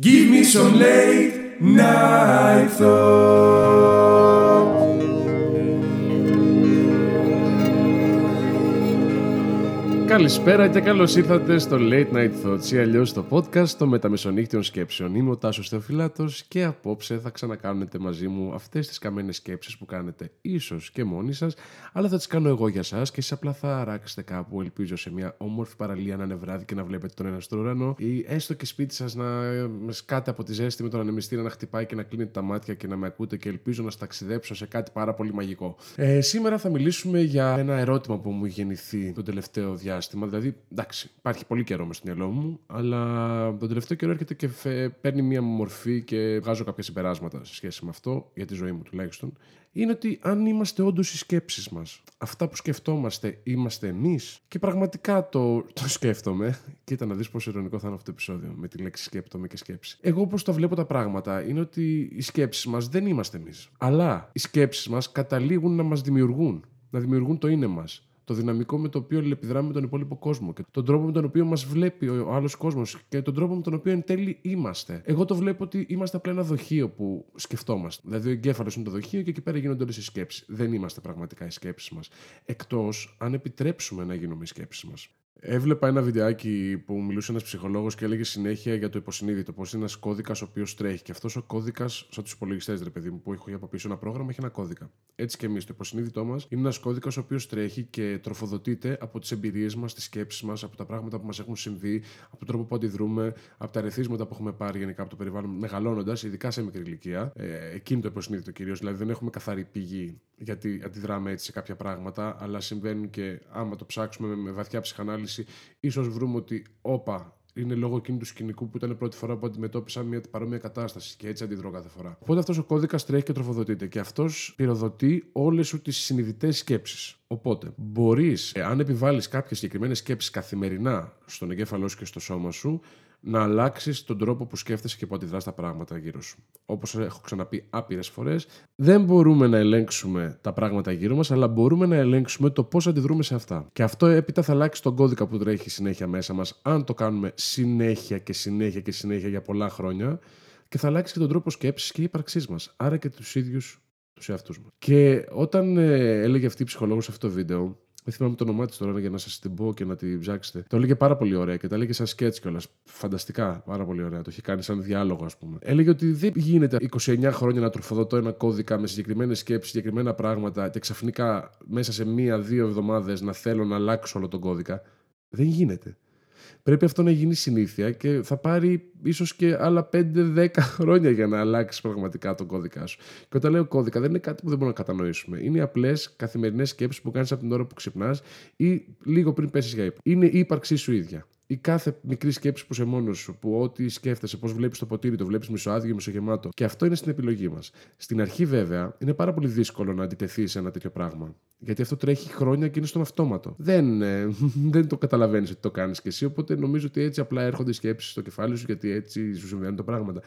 Give me some late night thoughts. Καλησπέρα και καλώς ήρθατε στο Late Night Thoughts ή αλλιώς στο podcast των μεταμεσονύχτιων σκέψεων. Είμαι ο Τάσος Θεοφυλάτο και απόψε θα ξανακάνετε μαζί μου αυτές τις καμένες σκέψεις που κάνετε ίσως και μόνοι σας, αλλά θα τις κάνω εγώ για εσά και εσείς απλά θα αράξετε κάπου, ελπίζω, σε μια όμορφη παραλία να είναι βράδυ και να βλέπετε τον ένα στον ουρανό ή έστω και σπίτι σας να με σκάτε από τη ζέστη με τον ανεμιστήρα να χτυπάει και να κλείνετε τα μάτια και να με ακούτε και ελπίζω να σταξιδέψω σε κάτι πάρα πολύ μαγικό. Ε, σήμερα θα μιλήσουμε για ένα ερώτημα που μου έχει γεννηθεί τον τελευταίο διάστημα διάστημα. Δηλαδή, εντάξει, υπάρχει πολύ καιρό μες στο μυαλό μου, αλλά τον τελευταίο καιρό έρχεται και φε... παίρνει μία μορφή και βγάζω κάποια συμπεράσματα σε σχέση με αυτό, για τη ζωή μου τουλάχιστον. Είναι ότι αν είμαστε όντως οι σκέψεις μας, αυτά που σκεφτόμαστε είμαστε εμείς. Και πραγματικά το, το σκέφτομαι. Κοίτα να δεις πόσο ειρωνικό θα είναι αυτό το επεισόδιο με τη λέξη σκέπτομαι και σκέψη. Εγώ πώ τα βλέπω τα πράγματα είναι ότι οι σκέψεις μας δεν είμαστε εμείς. Αλλά οι σκέψεις μας καταλήγουν να μας δημιουργούν. Να δημιουργούν το είναι μας το δυναμικό με το οποίο αλληλεπιδράμε με τον υπόλοιπο κόσμο και τον τρόπο με τον οποίο μας βλέπει ο άλλος κόσμος και τον τρόπο με τον οποίο εν τέλει είμαστε. Εγώ το βλέπω ότι είμαστε απλά ένα δοχείο που σκεφτόμαστε. Δηλαδή, ο εγκέφαλος είναι το δοχείο και εκεί πέρα γίνονται όλες οι σκέψεις. Δεν είμαστε πραγματικά οι σκέψεις μας. Εκτός αν επιτρέψουμε να γίνουμε οι σκέψεις μας. Έβλεπα ένα βιντεάκι που μιλούσε ένας ψυχολόγος και έλεγε συνέχεια για το υποσυνείδητο. Πώ είναι ένας κώδικας ο οποίος τρέχει. Και αυτός ο κώδικας, σαν τους υπολογιστές, ρε παιδί μου, που έχω από πίσω ένα πρόγραμμα, έχει ένα κώδικα. Έτσι και εμείς. Το υποσυνείδητό μας είναι ένας κώδικας ο οποίος τρέχει και τροφοδοτείται από τις εμπειρίες μας, τις σκέψεις μας, από τα πράγματα που μας έχουν συμβεί, από τον τρόπο που αντιδρούμε, από τα ερεθίσματα που έχουμε πάρει γενικά από το περιβάλλον, μεγαλώνοντας, ειδικά σε μικρή ηλικία. Ε, εκείνη το υποσυνείδητο κυρίως. Δηλαδή δεν έχουμε καθαρή πηγή γιατί αντιδράμε έτσι σε κάποια πράγματα, αλλά συμβαίνουν και άμα το ψάξουμε με βαθιά ψυχανάλυση, ίσως βρούμε ότι όπα, είναι λόγω εκείνου του σκηνικού που ήταν πρώτη φορά που αντιμετώπισαν μια παρόμοια κατάσταση και έτσι αντιδρώ κάθε φορά. Οπότε αυτός ο κώδικας τρέχει και τροφοδοτείται και αυτός πυροδοτεί όλες σου τις συνειδητές σκέψεις. Οπότε, μπορείς, αν επιβάλλεις κάποιες συγκεκριμένες σκέψεις καθημερινά στον εγκέφαλό σου και στο σώμα σου, να αλλάξεις τον τρόπο που σκέφτεσαι και που αντιδράς τα πράγματα γύρω σου. Όπως έχω ξαναπεί άπειρες φορές, δεν μπορούμε να ελέγξουμε τα πράγματα γύρω μας, αλλά μπορούμε να ελέγξουμε το πώς αντιδρούμε σε αυτά. Και αυτό έπειτα θα αλλάξει τον κώδικα που τρέχει συνέχεια μέσα μας, αν το κάνουμε συνέχεια και συνέχεια και συνέχεια για πολλά χρόνια, και θα αλλάξει και τον τρόπο σκέψης και ύπαρξής μας. Άρα και τους ίδιους τους εαυτούς μας. Και όταν ε, έλεγε αυτή η ψυχολόγος σε αυτό το βίντεο, δεν θυμάμαι το όνομά της τώρα για να σας την πω και να την ψάξετε. Το έλεγε πάρα πολύ ωραία και τα έλεγε σαν σκέτς κιόλας. Φανταστικά, πάρα πολύ ωραία. Το είχε κάνει σαν διάλογο, ας πούμε. Έλεγε ότι δεν γίνεται 29 χρόνια να τροφοδοτώ ένα κώδικα με συγκεκριμένες σκέψεις, συγκεκριμένα πράγματα και ξαφνικά μέσα σε μία-δύο εβδομάδες να θέλω να αλλάξω όλο τον κώδικα. Δεν γίνεται πρέπει αυτό να γίνει συνήθεια και θα πάρει ίσως και άλλα 5-10 χρόνια για να αλλάξεις πραγματικά τον κώδικά σου. Και όταν λέω κώδικα, δεν είναι κάτι που δεν μπορούμε να κατανοήσουμε. Είναι οι απλές καθημερινές σκέψεις που κάνεις από την ώρα που ξυπνάς ή λίγο πριν πέσεις για ύπνο. Είναι η ύπαρξή σου ίδια ή κάθε μικρή σκέψη που σε μόνος σου, που ό,τι σκέφτεσαι, πώς βλέπεις το ποτήρι, το βλέπεις μισοάδιο, μισογεμάτο. Και αυτό είναι στην επιλογή μας. Στην αρχή, βέβαια, είναι πάρα πολύ δύσκολο να αντιτεθεί σε ένα τέτοιο πράγμα. Γιατί αυτό τρέχει χρόνια και είναι στον αυτόματο. Δεν, ε, δεν το καταλαβαίνεις ότι το κάνεις κι εσύ, οπότε νομίζω ότι έτσι απλά έρχονται σκέψεις στο κεφάλι σου, γιατί έτσι σου συμβαίνουν τα πράγματα.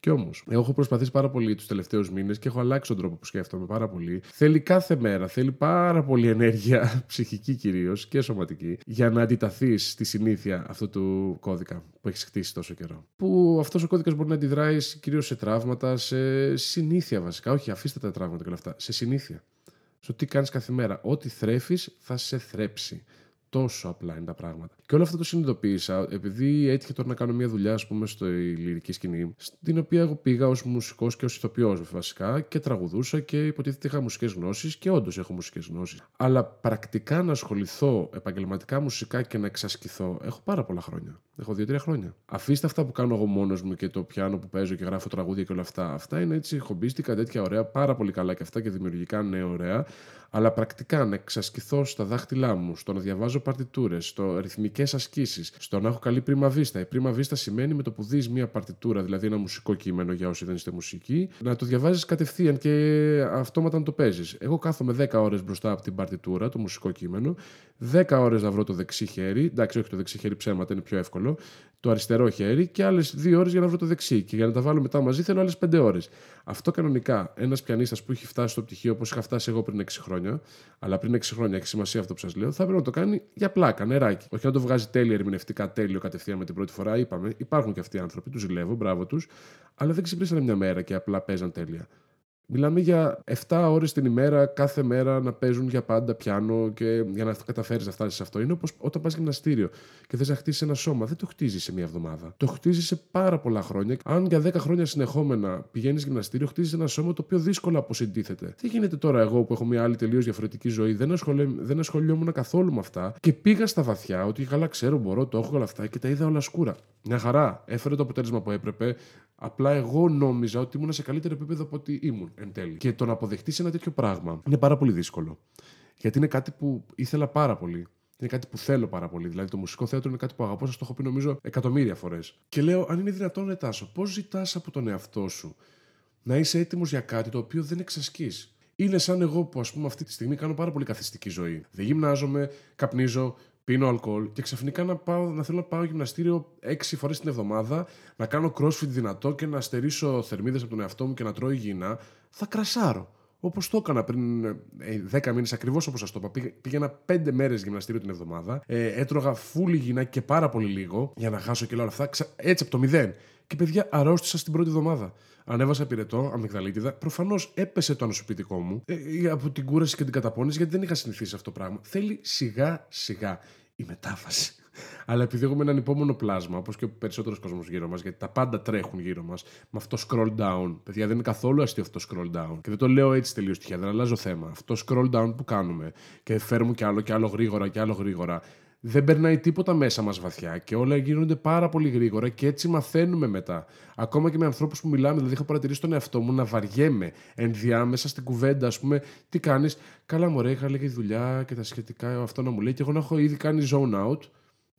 Κι όμως, εγώ έχω προσπαθήσει πάρα πολύ τους τελευταίους μήνες και έχω αλλάξει τον τρόπο που σκέφτομαι πάρα πολύ. Θέλει κάθε μέρα, θέλει πάρα πολύ ενέργεια, ψυχική κυρίως και σωματική, για να αντιταθείς στη συνήθεια αυτού του κώδικα που έχεις χτίσει τόσο καιρό. Που αυτός ο κώδικας μπορεί να αντιδράει κυρίως σε τραύματα, σε συνήθεια βασικά. Όχι, αφήστε τα τραύματα και όλα αυτά. Σε συνήθεια. Στο τι κάνεις κάθε μέρα. Ό,τι θρέφεις θα σε θρέψει. Τόσο απλά είναι τα πράγματα. Και όλο αυτό το συνειδητοποίησα επειδή έτυχε τώρα να κάνω μια δουλειά, ας πούμε, στο λυρική σκηνή, στην οποία εγώ πήγα ως μουσικός και ως ηθοποιός βασικά και τραγουδούσα και υποτίθεται είχα μουσικές γνώσεις και όντως έχω μουσικές γνώσεις. Αλλά πρακτικά να ασχοληθώ επαγγελματικά μουσικά και να εξασκηθώ έχω πάρα πολλά χρόνια. Έχω δύο-τρία χρόνια. Αφήστε αυτά που κάνω εγώ μόνος μου και το πιάνο που παίζω και γράφω τραγούδια και όλα αυτά. Αυτά είναι έτσι χομπίστικα, τέτοια ωραία, πάρα πολύ καλά και αυτά και δημιουργικά ναι, ωραία. Αλλά πρακτικά να εξασκηθώ στα δάχτυλά μου, στο να διαβάζω παρτιτούρες, στο ρυθμικές ασκήσεις, στο να έχω καλή πρίμα βίστα. Η πρίμα βίστα σημαίνει με το που δεις μία παρτιτούρα, δηλαδή ένα μουσικό κείμενο για όσοι δεν είστε μουσικοί, να το διαβάζεις κατευθείαν και αυτόματα να το παίζεις. Εγώ κάθομαι 10 ώρες μπροστά από την παρτιτούρα, το μουσικό κείμενο, 10 ώρες να βρω το δεξί χέρι, εντάξει, όχι το δεξί χέρι ψέματα, είναι πιο εύκολο, το αριστερό χέρι και άλλες 2 ώρες για να βρω το δεξί. Και για να τα βάλω μετά μαζί θέλω άλλες 5 ώρες. Αυτό κανονικά ένας πιανίστας που έχει φτάσει στο πτυχίο όπως είχα φτάσει εγώ πριν 6 χρόνια, αλλά πριν 6 χρόνια έχει σημασία αυτό που σας λέω, θα πρέπει να το κάνει για πλάκα, νεράκι. Όχι να το βγάζει τέλειο ερμηνευτικά τέλειο κατευθείαν με την πρώτη φορά, είπαμε. Υπάρχουν και αυτοί οι άνθρωποι, τους ζηλεύω, μπράβο τους, αλλά δεν ξυπνήσανε μια μέρα και απλά παίζαν τέλεια. Μιλάμε για 7 ώρες την ημέρα, κάθε μέρα να παίζουν για πάντα πιάνο και για να καταφέρεις να φτάσεις σε αυτό. Είναι όπως όταν πας γυμναστήριο και θες να χτίσεις ένα σώμα. Δεν το χτίζεις σε μία εβδομάδα. Το χτίζεις σε πάρα πολλά χρόνια. Αν για 10 χρόνια συνεχόμενα πηγαίνεις γυμναστήριο, χτίζεις ένα σώμα το οποίο δύσκολα αποσυντίθεται. Τι γίνεται τώρα εγώ που έχω μια άλλη τελείως διαφορετική ζωή, δεν, ασχολε... δεν ασχολιόμουν καθόλου με αυτά και πήγα στα βαθιά ότι καλά ξέρω, μπορώ, το έχω όλα αυτά και τα είδα όλα σκούρα. Μια χαρά. Έφερε το αποτέλεσμα που έπρεπε. Απλά εγώ νόμιζα ότι ήμουν σε καλύτερο επίπεδο από ότι ήμουν εν τέλει. Και το να αποδεχτείς ένα τέτοιο πράγμα είναι πάρα πολύ δύσκολο. Γιατί είναι κάτι που ήθελα πάρα πολύ. Είναι κάτι που θέλω πάρα πολύ. Δηλαδή, το μουσικό θέατρο είναι κάτι που αγαπώ. Σας το έχω πει νομίζω εκατομμύρια φορές. Και λέω, αν είναι δυνατόν, Νετάσο, πώς ζητάς από τον εαυτό σου να είσαι έτοιμος για κάτι το οποίο δεν εξασκείς; Είναι σαν εγώ που, ας πούμε, αυτή τη στιγμή κάνω πάρα πολύ καθιστική ζωή. Δεν γυμνάζομαι, καπνίζω, πίνω αλκοόλ και ξαφνικά να, πάω, να θέλω να πάω γυμναστήριο έξι φορές την εβδομάδα, να κάνω crossfit δυνατό και να στερήσω θερμίδες από τον εαυτό μου και να τρώω υγιεινά, θα κρασάρω. Όπως το έκανα πριν ε, 10 μήνες, ακριβώς όπως σας το είπα. Πήγαινα 5 μέρες γυμναστήριο την εβδομάδα. Ε, έτρωγα φούλη υγιεινά και πάρα πολύ λίγο για να χάσω και όλα αυτά. Έτσι από το μηδέν. Και παιδιά, αρρώστησα στην πρώτη εβδομάδα. Ανέβασα πυρετό, αμυγδαλίτιδα. Προφανώς έπεσε το ανοσοποιητικό μου ε, από την κούραση και την καταπώνηση, γιατί δεν είχα συνηθίσει αυτό το πράγμα. Θέλει σιγά σιγά η μετάφαση. Αλλά επειδή έχουμε έναν υπόμονο πλάσμα, όπως και ο περισσότερος κόσμος γύρω μας, γιατί τα πάντα τρέχουν γύρω μας, με αυτό scroll down. Παιδιά, δεν είναι καθόλου αστείο αυτό scroll down. Και δεν το λέω έτσι τελείως τυχαία, δεν αλλάζω θέμα. Αυτό scroll down που κάνουμε και φέρουμε κι άλλο κι άλλο γρήγορα κι άλλο γρήγορα, δεν περνάει τίποτα μέσα μας βαθιά και όλα γίνονται πάρα πολύ γρήγορα και έτσι μαθαίνουμε μετά. Ακόμα και με ανθρώπους που μιλάμε, δηλαδή είχα παρατηρήσει τον εαυτό μου να βαριέμαι ενδιάμεσα στην κουβέντα, ας πούμε, τι κάνεις; Καλά, μωρέ, είχα λέγει δουλειά και τα σχετικά, αυτό να μου λέει και εγώ να έχω ήδη κάνει zone out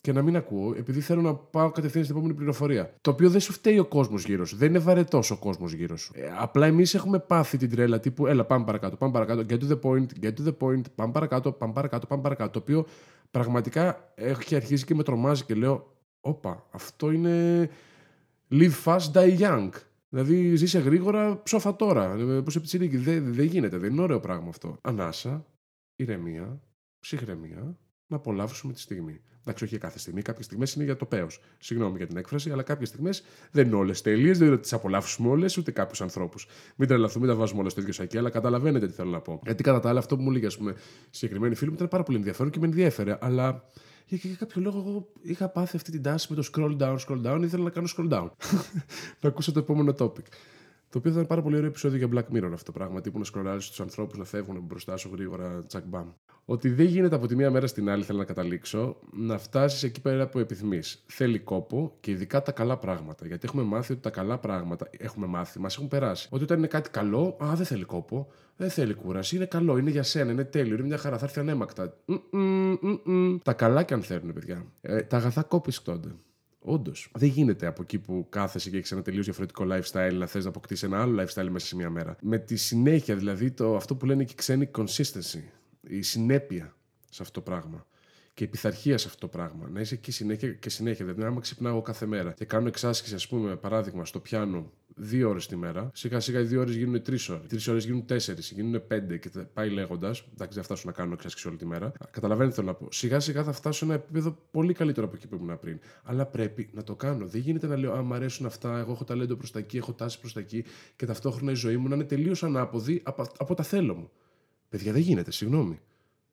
και να μην ακούω, επειδή θέλω να πάω κατευθείαν στην επόμενη πληροφορία. Το οποίο δεν σου φταίει ο κόσμος γύρω σου. Δεν είναι βαρετός ο κόσμος γύρω σου. Ε, απλά εμείς έχουμε πάθει την τρέλα τύπου, έλα, πάμε παρακάτω, πάμε παρακάτω, get to the point, get to the point, πάμε παρακάτω, πάμε παρακάτω, πάμε παρακάτω. Το οποίο πραγματικά έχει αρχίσει και με τρομάζει και λέω, Όπα, αυτό είναι live fast, die young. Δηλαδή, ζήσε γρήγορα, ψόφα τώρα. Ε, Πώ επιτσιλίκη. Δεν, δεν γίνεται, δεν είναι ωραίο πράγμα αυτό. Ανάσα, ηρεμία, ψυχραιμία, να απολαύσουμε τη στιγμή. Εντάξει, όχι για κάθε στιγμή. Κάποιες στιγμές είναι για το παίο. Συγγνώμη για την έκφραση, αλλά κάποιες στιγμές δεν είναι όλες τέλειες. Δεν είναι ότι τις απολαύσουμε όλες, ούτε κάποιους ανθρώπους. Μην τρελαθούμε, μην τα βάζουμε όλα στο ίδιο σακί, αλλά καταλαβαίνετε τι θέλω να πω. Γιατί κατά τα άλλα, αυτό που μου λέγε, ας πούμε, συγκεκριμένοι φίλοι μου ήταν πάρα πολύ ενδιαφέρον και με ενδιέφερε. Αλλά για, για κάποιο λόγο εγώ είχα πάθει αυτή την τάση με το scroll down, scroll down, ήθελα να κάνω scroll down. να ακούσω το επόμενο topic. Το οποίο θα ήταν πάρα πολύ ωραίο επεισόδιο για Black Mirror αυτό το πράγμα. Τύπου να σκρολάρεις τους ανθρώπους να φεύγουν μπροστά σου γρήγορα, τσακ μπαμ. Ότι δεν γίνεται από τη μία μέρα στην άλλη, θέλω να καταλήξω, να φτάσεις εκεί πέρα που επιθυμείς. Θέλει κόπο και ειδικά τα καλά πράγματα. Γιατί έχουμε μάθει ότι τα καλά πράγματα έχουμε μάθει, μας έχουν περάσει. Ότι όταν είναι κάτι καλό, α, δεν θέλει κόπο, δεν θέλει κούραση, είναι καλό, είναι για σένα, είναι τέλειο, είναι μια χαρά, θα έρθει ανέμακτα. Τα καλά και αν θέλουν, παιδιά. Ε, τα αγαθά κόπης Όντως. Δεν γίνεται από εκεί που κάθεσαι και έχεις ένα τελείως διαφορετικό lifestyle να θες να αποκτήσεις ένα άλλο lifestyle μέσα σε μία μέρα. Με τη συνέχεια, δηλαδή, το, αυτό που λένε και οι ξένοι consistency. Η συνέπεια σε αυτό το πράγμα και η πειθαρχία σε αυτό το πράγμα. Να είσαι εκεί συνέχεια και συνέχεια. Δηλαδή, άμα ξυπνάω κάθε μέρα και κάνω εξάσκηση, ας πούμε, παράδειγμα, στο πιάνο δύο ώρες τη μέρα, σιγά σιγά οι δύο ώρες γίνουν τρεις ώρες. Τρεις ώρες γίνουν τέσσερις, γίνουν πέντε και πάει λέγοντας. Εντάξει, δεν φτάσω να κάνω εξάσκηση όλη τη μέρα. Καταλαβαίνετε θέλω να πω. Σιγά σιγά θα φτάσω σε ένα επίπεδο πολύ καλύτερο από εκεί που ήμουν πριν. Αλλά πρέπει να το κάνω. Δεν γίνεται να λέω Α, μου αρέσουν αυτά, εγώ έχω ταλέντο προς τα εκεί, έχω τάση προς τα εκεί και ταυτόχρονα η ζωή μου να είναι τελείως ανάποδη από, από τα θέλω μου. Παιδιά, δεν γίνεται, συγγνώμη.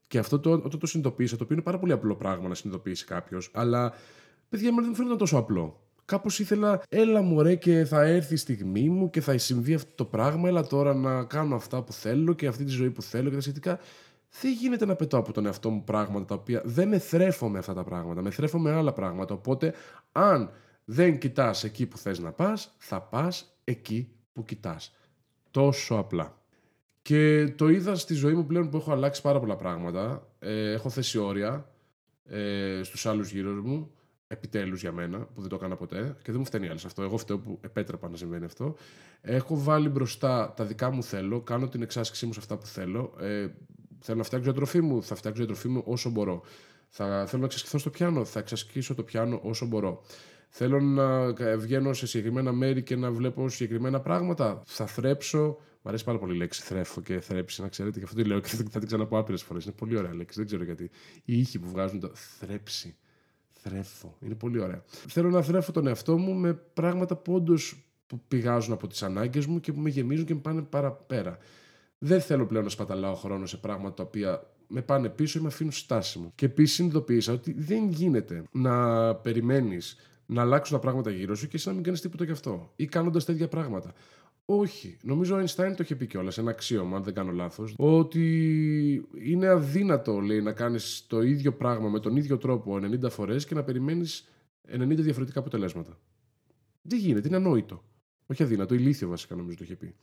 Και αυτό το, όταν το συνειδητοποίησα, το οποίο είναι πάρα πολύ απλό πράγμα να συνειδητοποιήσει κάποιος, αλλά παιδιά μου δεν μου φαίνεται τόσο απλό. Κάπως ήθελα, έλα μου ρε και θα έρθει η στιγμή μου και θα συμβεί αυτό το πράγμα, έλα τώρα να κάνω αυτά που θέλω και αυτή τη ζωή που θέλω και τα σχετικά. Δεν γίνεται να πετώ από τον εαυτό μου πράγματα τα οποία δεν με θρέφω με αυτά τα πράγματα, με θρέφω με άλλα πράγματα. Οπότε, αν δεν κοιτάς εκεί που θες να πας, θα πας εκεί που κοιτάς. Τόσο απλά. Και το είδα στη ζωή μου πλέον που έχω αλλάξει πάρα πολλά πράγματα. Ε, έχω θέσει όρια ε, στους άλλους γύρω μου, επιτέλους για μένα, που δεν το έκανα ποτέ και δεν μου φταίνει άλλο αυτό. Εγώ φταίω που επέτρεπα να συμβαίνει αυτό. Έχω βάλει μπροστά τα δικά μου θέλω, κάνω την εξάσκησή μου σε αυτά που θέλω. Ε, θέλω να φτιάξω τροφή μου, θα φτιάξω τροφή μου όσο μπορώ. Θα θέλω να εξασκηθώ στο πιάνο, θα εξασκήσω το πιάνο όσο μπορώ. Θέλω να βγαίνω σε συγκεκριμένα μέρη και να βλέπω συγκεκριμένα πράγματα. Θα θρέψω. Μ' αρέσει πάρα πολύ η λέξη θρέφω και θρέψει, να ξέρετε, και αυτό τη λέω και θα την ξαναπώ άπειρες φορές. Είναι πολύ ωραία λέξη, δεν ξέρω γιατί. Οι ήχοι που βγάζουν το θρέψει. Θρέφω. Είναι πολύ ωραία. Θέλω να θρέφω τον εαυτό μου με πράγματα που όντως πηγάζουν από τις ανάγκες μου και που με γεμίζουν και με πάνε παραπέρα. Δεν θέλω πλέον να σπαταλάω χρόνο σε πράγματα τα οποία με πάνε πίσω ή με αφήνουν στάσιμο. Και επίσης συνειδητοποίησα ότι δεν γίνεται να περιμένεις να αλλάξουν τα πράγματα γύρω σου και εσύ να μην κάνεις τίποτα γι' αυτό. Ή κάνοντας τέτοια πράγματα. Όχι. Νομίζω ο Einstein το είχε πει κιόλας, ένα αξίωμα, αν δεν κάνω λάθος, ότι είναι αδύνατο, λέει, να κάνεις το ίδιο πράγμα με τον ίδιο τρόπο 90 φορές και να περιμένεις 90 διαφορετικά αποτελέσματα. Δεν γίνεται, είναι ανόητο. Όχι αδύνατο, ηλίθιο βασικά νομίζω το είχε πει.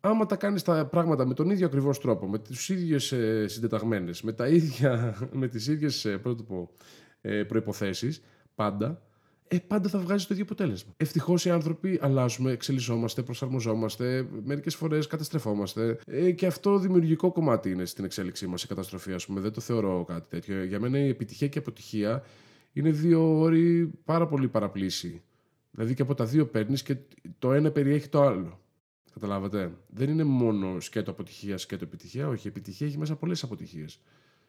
Άμα τα κάνεις τα πράγματα με τον ίδιο ακριβώς τρόπο, με του ίδιου ε, συντεταγμένες, με, τα ίδια, με τις ίδιες ε, προποθέσει, πάντα, ε, πάντα θα βγάζει το ίδιο αποτέλεσμα. Ευτυχώς οι άνθρωποι αλλάζουμε, εξελισσόμαστε, προσαρμοζόμαστε, μερικές φορές καταστρεφόμαστε. Ε, και αυτό δημιουργικό κομμάτι είναι στην εξέλιξή μας, η καταστροφή, ας πούμε. Δεν το θεωρώ κάτι τέτοιο. Για μένα η επιτυχία και η αποτυχία είναι δύο όροι πάρα πολύ παραπλήσιοι. Δηλαδή και από τα δύο παίρνεις και το ένα περιέχει το άλλο. Καταλάβατε. Δεν είναι μόνο σκέτο αποτυχίας, σκέτο επιτυχία. Όχι, η επιτυχία έχει μέσα πολλές αποτυχίες.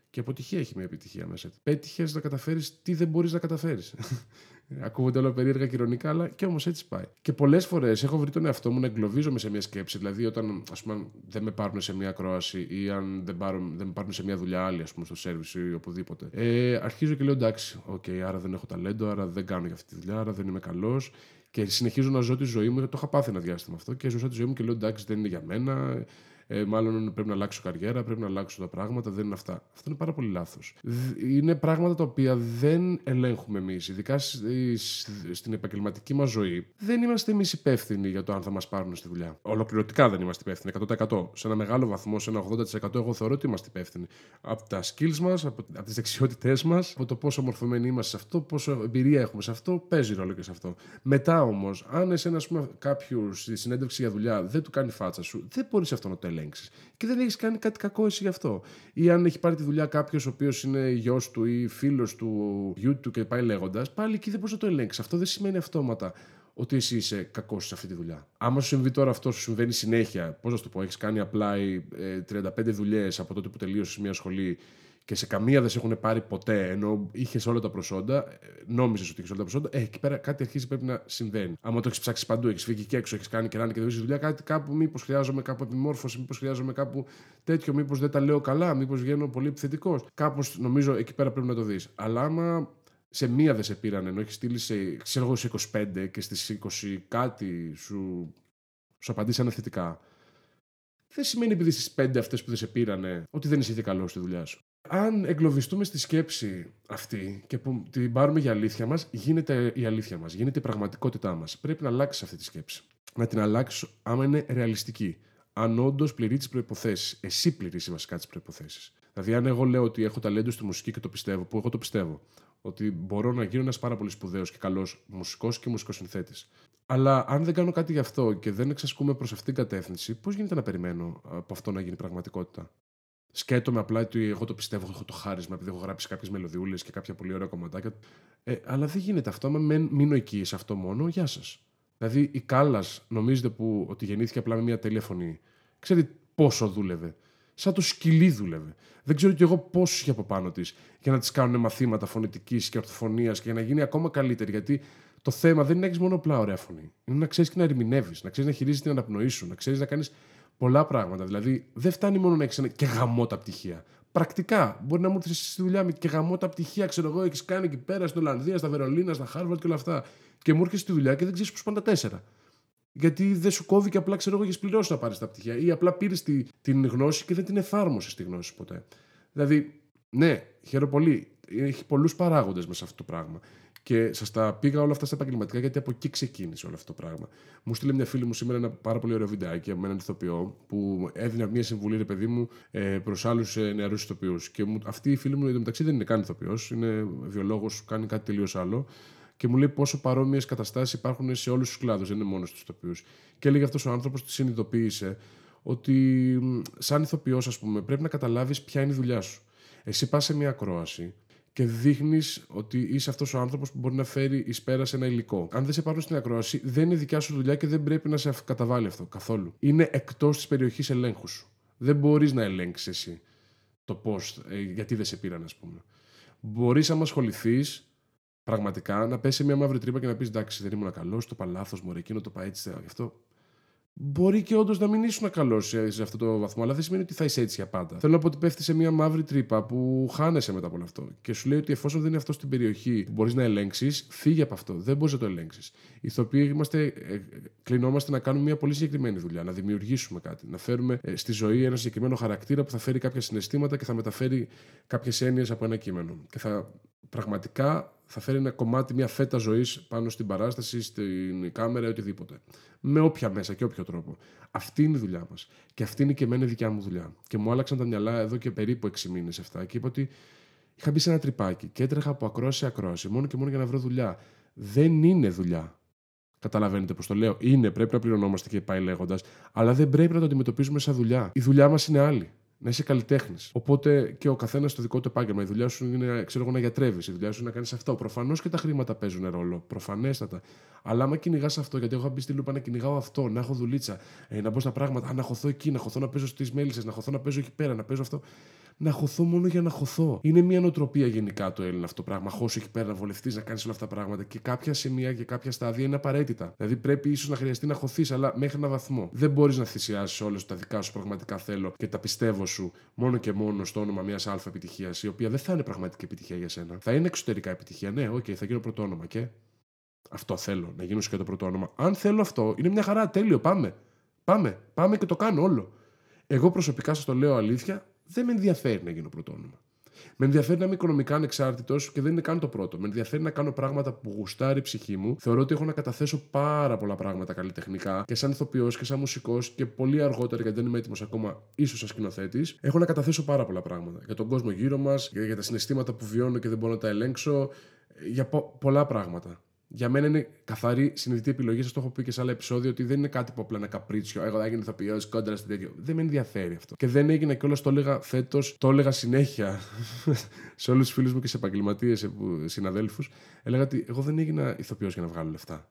Και αποτυχία έχει μια επιτυχία μέσα. Πέτυχες να καταφέρεις τι δεν μπορείς να καταφέρεις. Ακούγονται όλα περίεργα και ηρωνικά, αλλά και όμως έτσι πάει. Και πολλές φορές έχω βρει τον εαυτό μου να εγκλωβίζομαι σε μια σκέψη. Δηλαδή, όταν ας πούμε, δεν με πάρουν σε μια ακρόαση ή αν δεν, πάρουν, δεν με πάρουν σε μια δουλειά άλλη, ας πούμε, στο σερβις ή οπουδήποτε. Ε, αρχίζω και λέω εντάξει, okay, άρα δεν έχω ταλέντο, άρα δεν κάνω για αυτή τη δουλειά, άρα δεν είμαι καλός. Και συνεχίζω να ζω τη ζωή μου. Το είχα πάθει ένα διάστημα αυτό και ζω τη ζωή μου και λέω εντάξει, δεν είναι για μένα ε, μάλλον πρέπει να αλλάξω καριέρα, πρέπει να αλλάξω τα πράγματα. Δεν είναι αυτά. Αυτό είναι πάρα πολύ λάθος. Είναι πράγματα τα οποία δεν ελέγχουμε εμείς, ειδικά στην επαγγελματική μας ζωή. Δεν είμαστε εμείς υπεύθυνοι για το αν θα μας πάρουν στη δουλειά. Ολοκληρωτικά δεν είμαστε υπεύθυνοι, 100%. Σε ένα μεγάλο βαθμό, σε ένα 80% εγώ θεωρώ ότι είμαστε υπεύθυνοι. Από τα skills μας, από, από τις δεξιότητές μας, από το πόσο μορφωμένοι είμαστε σε αυτό, πόσο εμπειρία έχουμε σε αυτό, παίζει ρόλο και σε αυτό. Μετά όμως, αν εσένα, ας πούμε, κάποιος στη συνέντευξη για δουλειά δεν του κάνει φάτσα σου, δεν μπορείς αυτό να το ελέγξεις. Και δεν έχεις κάνει κάτι κακό εσύ γι' αυτό. Ή αν έχει πάρει τη δουλειά κάποιος ο οποίος είναι γιος του ή φίλος του γιού του και πάει λέγοντας, πάλι εκεί δεν μπορείς να το ελέγξεις. Αυτό δεν σημαίνει αυτόματα ότι εσύ είσαι κακός σε αυτή τη δουλειά. Άμα σου συμβεί τώρα αυτό, σου συμβαίνει συνέχεια, πώς να το πω, έχεις κάνει απλά 35 δουλειές από τότε που τελείωσες μια σχολή και σε καμία δεν σε έχουν πάρει ποτέ, ενώ είχες όλα τα προσόντα, νόμιζες ότι είχες όλα τα προσόντα, ε, εκεί πέρα κάτι αρχίζει πρέπει να συμβαίνει. Άμα το έχεις ψάξει παντού, έχεις φύγει και έξω, έχεις κάνει και ράνι και δεν δουλειά, κάτι κάπου μήπως χρειάζομαι κάπου επιμόρφωση, μήπως χρειάζομαι κάπου τέτοιο, μήπως δεν τα λέω καλά, μήπως βγαίνω πολύ επιθετικός. Κάπως νομίζω εκεί πέρα πρέπει να το δεις. Αλλά άμα σε μία δεν σε πήραν, ενώ έχεις στείλει σε, ξέρω σε 25 και στις 20 κάτι σου, σου απαντήσανε θετικά. Δεν σημαίνει επειδή στις 5 αυτές που δεν σε πήρανε ότι δεν είσαι καλός στη δουλειά σου αν εγκλωβιστούμε στη σκέψη αυτή και που την πάρουμε για αλήθεια μας, γίνεται η αλήθεια μας, γίνεται η πραγματικότητά μας. Πρέπει να αλλάξεις αυτή τη σκέψη. Να την αλλάξεις άμα είναι ρεαλιστική. Αν όντως πληρείς τις προποθέσει. Εσύ πληρείς βασικά τις προποθέσει. Δηλαδή, αν εγώ λέω ότι έχω ταλέντο στη μουσική και το πιστεύω, που εγώ το πιστεύω, ότι μπορώ να γίνω ένας πάρα πολύ σπουδαίος και καλός μουσικός και μουσικοσυνθέτης. Αλλά αν δεν κάνω κάτι γι' αυτό και δεν εξασκούμε προς αυτήν την κατεύθυνση, πώς γίνεται να περιμένω από αυτό να γίνει πραγματικότητα; Σκέτομαι απλά ότι εγώ το πιστεύω, έχω το χάρισμα, επειδή έχω γράψει κάποιες μελωδιούλες και κάποια πολύ ωραία κομματάκια. Ε, αλλά δεν γίνεται αυτό. Αν μείνω εκεί σε αυτό μόνο, γεια σας. Δηλαδή, η Κάλλας νομίζετε που, ότι γεννήθηκε απλά με μια τέλεια φωνή. Ξέρετε πόσο δούλευε. Σαν το σκυλί δούλευε. Δεν ξέρω κι εγώ πόσο είχε από πάνω της για να της κάνουν μαθήματα φωνητικής και ορθοφωνίας και για να γίνει ακόμα καλύτερη. Γιατί το θέμα δεν είναι να έχεις μόνο απλά ωραία φωνή. Είναι να ξέρεις και να ερμηνεύεις, να ξέρεις να χειρίζεις την αναπνοή σου, να ξέρεις να κάνεις πολλά πράγματα. Δηλαδή, δεν φτάνει μόνο να έχεις και γαμώτα πτυχία. Πρακτικά, μπορεί να μου έρθεις στη δουλειά με και γαμώτα πτυχία, ξέρω εγώ, έχεις κάνει εκεί πέρα στην Ολλανδία, στα Βερολίνα, στα Χάρβαρτ και όλα αυτά. Και μου έρχεσαι στη δουλειά και δεν ξέρεις πώς πάνε τα τέσσερα. Γιατί δεν σου κόβει και απλά ξέρω εγώ, έχεις πληρώσει να πάρεις τα πτυχία. Ή απλά πήρες τη, την γνώση και δεν την εφάρμοσες τη γνώση ποτέ. Δηλαδή, ναι, χαίρομαι πολύ. Έχει πολλούς παράγοντες μέσα αυτό το πράγμα. Και σας τα πήγα όλα αυτά στα επαγγελματικά γιατί από εκεί ξεκίνησε όλο αυτό το πράγμα. Μου στείλε μια φίλη μου σήμερα ένα πάρα πολύ ωραίο βιντεάκι με έναν ηθοποιό που έδινε μια συμβουλή, ρε παιδί μου, ε, προς άλλους ε, νεαρούς ηθοποιούς. Και μου, αυτή η φίλη μου εντωμεταξύ δεν είναι καν ηθοποιός, είναι βιολόγος, κάνει κάτι τελείως άλλο. Και μου λέει πόσο παρόμοιες καταστάσεις υπάρχουν σε όλους τους κλάδους, δεν είναι μόνος στου ηθοποιούς. Και έλεγε αυτός ο άνθρωπος, τη συνειδητοποίησε ότι σαν ηθοποιός, ας πούμε, πρέπει να καταλάβεις ποια είναι η δουλειά σου. Εσύ πας σε μια ακρόαση και δείχνεις ότι είσαι αυτός ο άνθρωπος που μπορεί να φέρει εις πέρας σε ένα υλικό. Αν δεν σε πάρουν στην ακρόαση, δεν είναι δικιά σου δουλειά και δεν πρέπει να σε καταβάλει αυτό καθόλου. Είναι εκτός της περιοχής ελέγχου σου. Δεν μπορείς να ελέγξεις εσύ το πώς, ε, γιατί δεν σε πήραν, ας πούμε. Μπορείς, άμα ασχοληθείς, πραγματικά να πέσεις μια μαύρη τρύπα και να πεις εντάξει, δεν ήμουν καλός, το παλάθο μου, εκείνο το πάει έτσι. Γι' αυτό Μπορεί και όντως να μην ήσουν καλός σε αυτό το βαθμό, αλλά δεν σημαίνει ότι θα είσαι έτσι για πάντα. Θέλω να πω ότι πέφτει σε μια μαύρη τρύπα που χάνεσαι μετά από όλο αυτό. Και σου λέει ότι εφόσον δεν είναι αυτό στην περιοχή που μπορείς να ελέγξεις, φύγε από αυτό. Δεν μπορείς να το ελέγξεις. Οι ηθοποιοί είμαστε, ε, κλεινόμαστε να κάνουμε μια πολύ συγκεκριμένη δουλειά, να δημιουργήσουμε κάτι, να φέρουμε ε, στη ζωή ένα συγκεκριμένο χαρακτήρα που θα φέρει κάποια συναισθήματα και θα μεταφέρει κάποιες έννοιες από ένα κείμενο. Και θα πραγματικά θα φέρει ένα κομμάτι, μια φέτα ζωής πάνω στην παράσταση, στην κάμερα ή οτιδήποτε. Με όποια μέσα και όποιο τρόπο. Αυτή είναι η δουλειά μας. Και αυτή είναι και εμένα η δικιά μου δουλειά. Και μου άλλαξαν τα μυαλά εδώ και περίπου 6 μήνες, 7 και είπα ότι είχα μπει σε ένα τρυπάκι και έτρεχα από ακρόαση σε ακρόαση, μόνο και μόνο για να βρω δουλειά. Δεν είναι δουλειά. Καταλαβαίνετε πώς το λέω. Είναι, πρέπει να πληρωνόμαστε και πάει λέγοντας, αλλά δεν πρέπει να το αντιμετωπίζουμε σαν δουλειά. Η δουλειά μας είναι άλλη να είσαι καλλιτέχνης. Οπότε και ο καθένας στο δικό του επάγγελμα. Η δουλειά σου είναι ξέρω εγώ, να γιατρεύεις, η δουλειά σου είναι να κάνεις αυτό. Προφανώς και τα χρήματα παίζουν ρόλο. Προφανέστατα. Αλλά άμα κυνηγάς αυτό, γιατί εγώ έχω μπει στη λούπα να κυνηγάω αυτό, να έχω δουλίτσα, ε, να μπω στα πράγματα, να χωθώ εκεί, να χωθώ να παίζω στις μέλισσες, να χωθώ να παίζω εκεί πέρα, να παίζω αυτό να χωθώ μόνο για να χωθώ. Είναι μια νοοτροπία γενικά το Έλληνα αυτό το πράγμα. Χώσου εκεί πέρα να βολευτείς, να κάνεις όλα αυτά τα πράγματα. Και κάποια σημεία και κάποια στάδια είναι απαραίτητα. Δηλαδή πρέπει ίσως να χρειαστεί να χωθείς, αλλά μέχρι ένα βαθμό. Δεν μπορείς να θυσιάσεις όλες τα δικά σου πραγματικά θέλω και τα πιστεύω σου μόνο και μόνο στο όνομα μιας αλφα επιτυχίας, η οποία δεν θα είναι πραγματική επιτυχία για σένα. Θα είναι εξωτερικά επιτυχία. Ναι, OK, okay, θα γίνω πρώτο όνομα και. Αυτό θέλω, να γίνω και το πρώτο όνομα. Αν θέλω αυτό, είναι μια χαρά, τέλειο, πάμε. Πάμε, πάμε και το κάνω όλο. Εγώ προσωπικά σας το λέω αλήθεια, δεν με ενδιαφέρει να γίνω πρώτο όνομα. Με ενδιαφέρει να είμαι οικονομικά ανεξάρτητος και δεν είναι καν το πρώτο. Με ενδιαφέρει να κάνω πράγματα που γουστάρει η ψυχή μου. Θεωρώ ότι έχω να καταθέσω πάρα πολλά πράγματα καλλιτεχνικά και σαν ηθοποιός και σαν μουσικός και πολύ αργότερα, γιατί δεν είμαι έτοιμος ακόμα, ίσως σαν σκηνοθέτης. Έχω να καταθέσω πάρα πολλά πράγματα. Για τον κόσμο γύρω μας, για, τα συναισθήματα που βιώνω και δεν μπορώ να τα ελέγξω. Για πο- πολλά πράγματα για μένα είναι καθαρή συνειδητή επιλογή. Σας το έχω πει και σε άλλα επεισόδια ότι δεν είναι κάτι που απλά ένα καπρίτσιο. Εγώ θα γίνει ηθοποιός κόντρα στην τέτοιο. Δεν με ενδιαφέρει αυτό. Και δεν έγινε κιόλας το έλεγα φέτος, το έλεγα συνέχεια σε όλους τους φίλους μου και σε επαγγελματίες, συναδέλφους. Έλεγα ότι εγώ δεν έγινα ηθοποιός για να βγάλω λεφτά.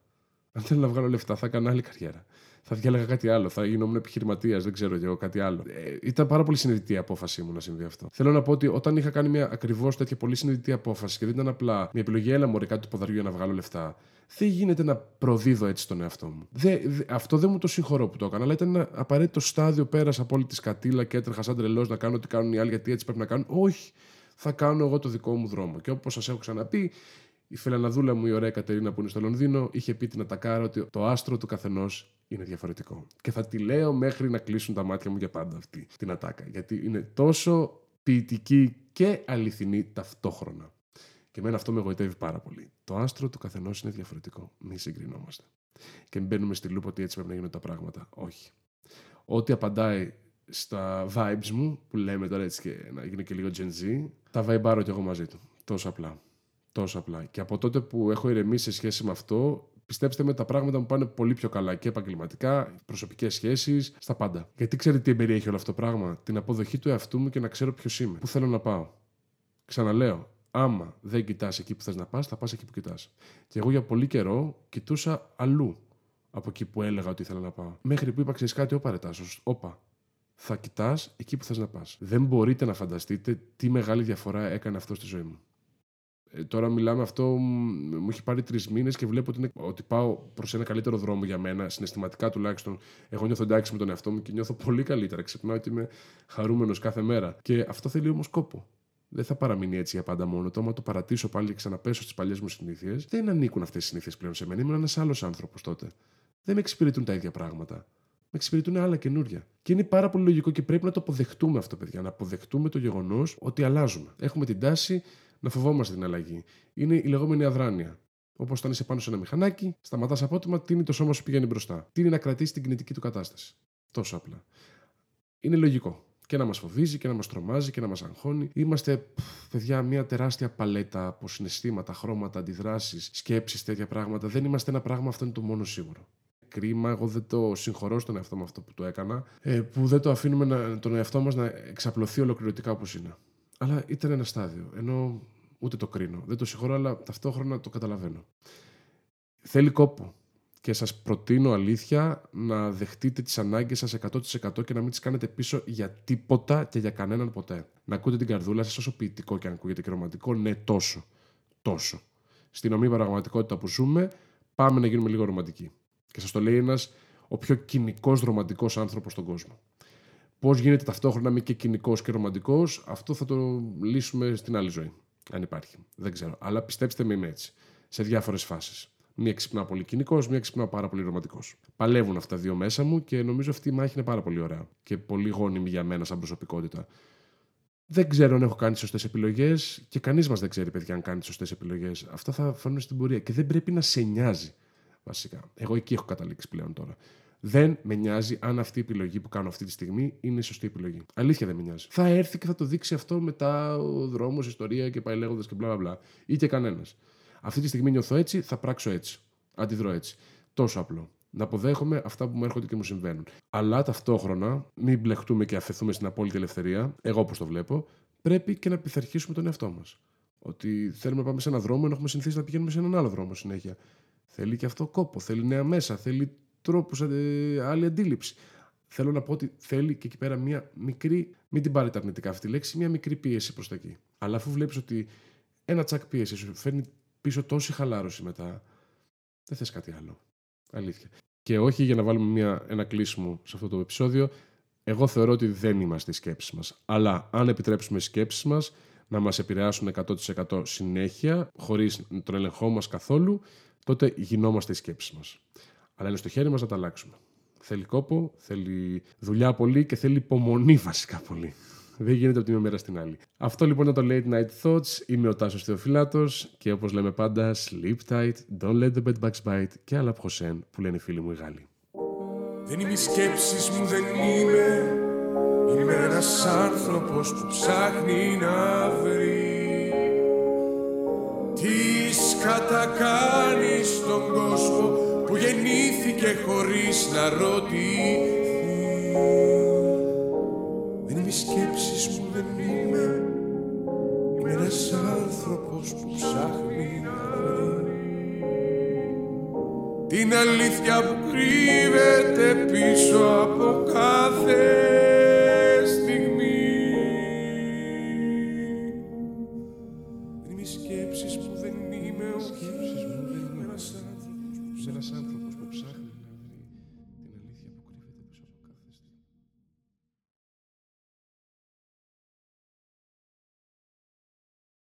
Αν θέλω να βγάλω λεφτά, θα έκανα άλλη καριέρα θα διάλεγα κάτι άλλο. Θα γινόμουν επιχειρηματίας, δεν ξέρω εγώ κάτι άλλο. Ε, ήταν πάρα πολύ συνειδητή η απόφασή μου να συμβεί αυτό. Θέλω να πω ότι όταν είχα κάνει μια ακριβώς τέτοια πολύ συνειδητή απόφαση και δεν ήταν απλά μια επιλογή, έλα μωρέ κάτι του ποδαριού για να βγάλω λεφτά. Δεν γίνεται να προδίδω έτσι τον εαυτό μου. Δε, δε, αυτό δεν μου το συγχωρώ που το έκανα, αλλά ήταν ένα απαραίτητο στάδιο. Πέρασα από όλη τη σκατήλα και έτρεχα σαν τρελός να κάνω ό,τι κάνουν οι άλλοι, γιατί έτσι πρέπει να κάνουν. Όχι. Θα κάνω εγώ το δικό μου δρόμο. Και όπως σας έχω ξαναπεί, η φιλαναδούλα μου, η ωραία Κατερίνα που είναι στο Λονδίνο, είχε πει την Ατακάρα ότι το άστρο του καθενός είναι διαφορετικό. Και θα τη λέω μέχρι να κλείσουν τα μάτια μου για πάντα αυτή την ατάκα. Γιατί είναι τόσο ποιητική και αληθινή ταυτόχρονα. Και εμένα αυτό με εγωιτεύει πάρα πολύ. Το άστρο του καθενός είναι διαφορετικό. Μη συγκρινόμαστε. Και μπαίνουμε στη λούπα ότι έτσι πρέπει να γίνουν τα πράγματα. Όχι. Ό,τι απαντάει στα vibes μου, που λέμε τώρα έτσι και να γίνει και λίγο Gen Z, τα vibe κι εγώ μαζί του. Τόσο απλά. Τόσο απλά. Και από τότε που έχω ηρεμήσει σε σχέση με αυτό, πιστέψτε με, τα πράγματα μου πάνε πολύ πιο καλά και επαγγελματικά, προσωπικές σχέσεις, στα πάντα. Γιατί ξέρετε τι εμπεριέχει όλο αυτό το πράγμα, την αποδοχή του εαυτού μου και να ξέρω ποιος είμαι, πού θέλω να πάω; Ξαναλέω, άμα δεν κοιτάς εκεί που θες να πας, θα πας εκεί που κοιτάς. Και εγώ για πολύ καιρό κοιτούσα αλλού από εκεί που έλεγα ότι ήθελα να πάω. Μέχρι που είπα, ξέρεις κάτι, όπα ρετάσο, όπα. Θα κοιτάς εκεί που θες να πας. Δεν μπορείτε να φανταστείτε τι μεγάλη διαφορά έκανε αυτό στη ζωή μου. Ε, τώρα μιλάμε αυτό, μου έχει πάρει τρεις μήνες και βλέπω ότι, είναι, ότι πάω προς ένα καλύτερο δρόμο για μένα, συναισθηματικά τουλάχιστον. Εγώ νιώθω εντάξει με τον εαυτό μου και νιώθω πολύ καλύτερα. Ξυπνάω ότι είμαι χαρούμενος κάθε μέρα. Και αυτό θέλει όμως κόπο. Δεν θα παραμείνει έτσι για πάντα μόνο το. Άμα το παρατήσω πάλι και ξαναπέσω στις παλιές μου συνήθειες, δεν ανήκουν αυτές οι συνήθειες πλέον σε μένα. Ήμουν ένας άλλος άνθρωπος τότε. Δεν με εξυπηρετούν τα ίδια πράγματα. Με εξυπηρετούν άλλα καινούρια. Και είναι πάρα πολύ λογικό και πρέπει να το αποδεχτούμε αυτό, παιδιά. Να αποδεχτούμε το γεγονός ότι αλλάζουμε. Έχουμε την τάση να φοβόμαστε την αλλαγή. Είναι η λεγόμενη αδράνεια. Όπως όταν είσαι πάνω σε ένα μηχανάκι, σταματάς απότομα, τίνει το σώμα σου πηγαίνει μπροστά. Τίνει να κρατήσεις την κινητική του κατάσταση. Τόσο απλά. Είναι λογικό. Και να μας φοβίζει και να μας τρομάζει και να μας αγχώνει. Είμαστε, παιδιά, μια τεράστια παλέτα από συναισθήματα, χρώματα, αντιδράσεις, σκέψεις, τέτοια πράγματα. Δεν είμαστε ένα πράγμα, αυτό είναι το μόνο σίγουρο. Κρίμα, εγώ δεν το συγχωρώ στον εαυτό μου αυτό που το έκανα, ε, που δεν το αφήνουμε να, τον εαυτό μας να εξαπλωθεί ολοκληρωτικά όπως είναι. Αλλά ήταν ένα στάδιο. Ενώ ούτε το κρίνω. Δεν το συγχωρώ, αλλά ταυτόχρονα το καταλαβαίνω. Θέλει κόπο. Και σας προτείνω αλήθεια να δεχτείτε τις ανάγκες σας 100% και να μην τις κάνετε πίσω για τίποτα και για κανέναν ποτέ. Να ακούτε την καρδούλα σας όσο ποιητικό και αν ακούγεται και ρομαντικό, ναι τόσο. Τόσο. Στην ομή πραγματικότητα που ζούμε, πάμε να γίνουμε λίγο ρομαντικοί. Και σας το λέει ένας ο πιο κοινικός ρομαντικός άνθρωπος στον κόσμο. Πώς γίνεται ταυτόχρονα να είμαι και κοινικός και ρομαντικός, αυτό θα το λύσουμε στην άλλη ζωή. Αν υπάρχει. Δεν ξέρω. Αλλά πιστέψτε με, είμαι έτσι. Σε διάφορες φάσεις. Μία ξυπνά πολύ κοινικός, μία ξυπνά πάρα πολύ ρομαντικός. Παλεύουν αυτά δύο μέσα μου και νομίζω αυτή η μάχη είναι πάρα πολύ ωραία και πολύ γόνιμη για μένα σαν προσωπικότητα. Δεν ξέρω αν έχω κάνει σωστές επιλογές και κανείς μας δεν ξέρει, παιδιά, αν κάνει σωστές επιλογές. Αυτά θα φανούν στην πορεία και δεν πρέπει να σε νοιάζει. Βασικά. Εγώ εκεί έχω καταλήξει πλέον τώρα. Δεν με νοιάζει αν αυτή η επιλογή που κάνω αυτή τη στιγμή είναι η σωστή επιλογή. Αλήθεια δεν με νοιάζει. Θα έρθει και θα το δείξει αυτό μετά ο δρόμος, ιστορία και πάει λέγοντας και μπλα μπλα. Ή και κανένας. Αυτή τη στιγμή νιώθω έτσι, θα πράξω έτσι. Αντιδρώ έτσι. Τόσο απλό. Να αποδέχομαι αυτά που μου έρχονται και μου συμβαίνουν. Αλλά ταυτόχρονα, μην μπλεχτούμε και αφαιθούμε στην απόλυτη ελευθερία, εγώ όπως το βλέπω, πρέπει και να πειθαρχήσουμε τον εαυτό μας. Ότι θέλουμε να πάμε σε έναν δρόμο ενώ έχουμε συνηθίσει να πηγαίνουμε σε έναν άλλο δρόμο συνέχεια. Θέλει και αυτό κόπο, θέλει νέα μέσα, θέλει τρόπους, ε, άλλη αντίληψη. Θέλω να πω ότι θέλει και εκεί πέρα μια μικρή, μην την πάρετε αρνητικά αυτή τη λέξη, μια μικρή πίεση προς τα εκεί. Αλλά αφού βλέπεις ότι ένα τσακ πίεση σου φέρνει πίσω τόση χαλάρωση μετά, δεν θες κάτι άλλο. Αλήθεια. Και όχι για να βάλουμε μια, ένα κλείσιμο σε αυτό το επεισόδιο, εγώ θεωρώ ότι δεν είμαστε οι σκέψεις μας. Αλλά αν επιτρέψουμε οι σκέψεις μας να μας επηρεάσουν 100% συνέχεια, χωρίς τον έλεγχό μας καθόλου, τότε γινόμαστε οι σκέψεις μας. Αλλά είναι στο χέρι μας να τα αλλάξουμε. Θέλει κόπο, θέλει δουλειά πολύ και θέλει υπομονή βασικά πολύ. Δεν γίνεται από τη μία μέρα στην άλλη. Αυτό λοιπόν ήταν το Late Night Thoughts. Είμαι ο Τάσος Θεοφυλάτος και όπως λέμε πάντα Sleep tight, don't let the bed bugs bite και άλλα ψεν που λένε οι φίλοι μου οι Γάλλοι. Δεν είμαι οι σκέψεις μου, δεν είμαι Είμαι ένας άνθρωπος που ψάχνει να βρει Τι κατακάνει στον κόσμο που γεννήθηκε χωρίς να ρωτηθεί. Δεν είμαι οι σκέψεις μου, δεν είμαι Είμαι ένας άνθρωπος που ψάχνει να βρει. Την αλήθεια που κρύβεται πίσω από κάθε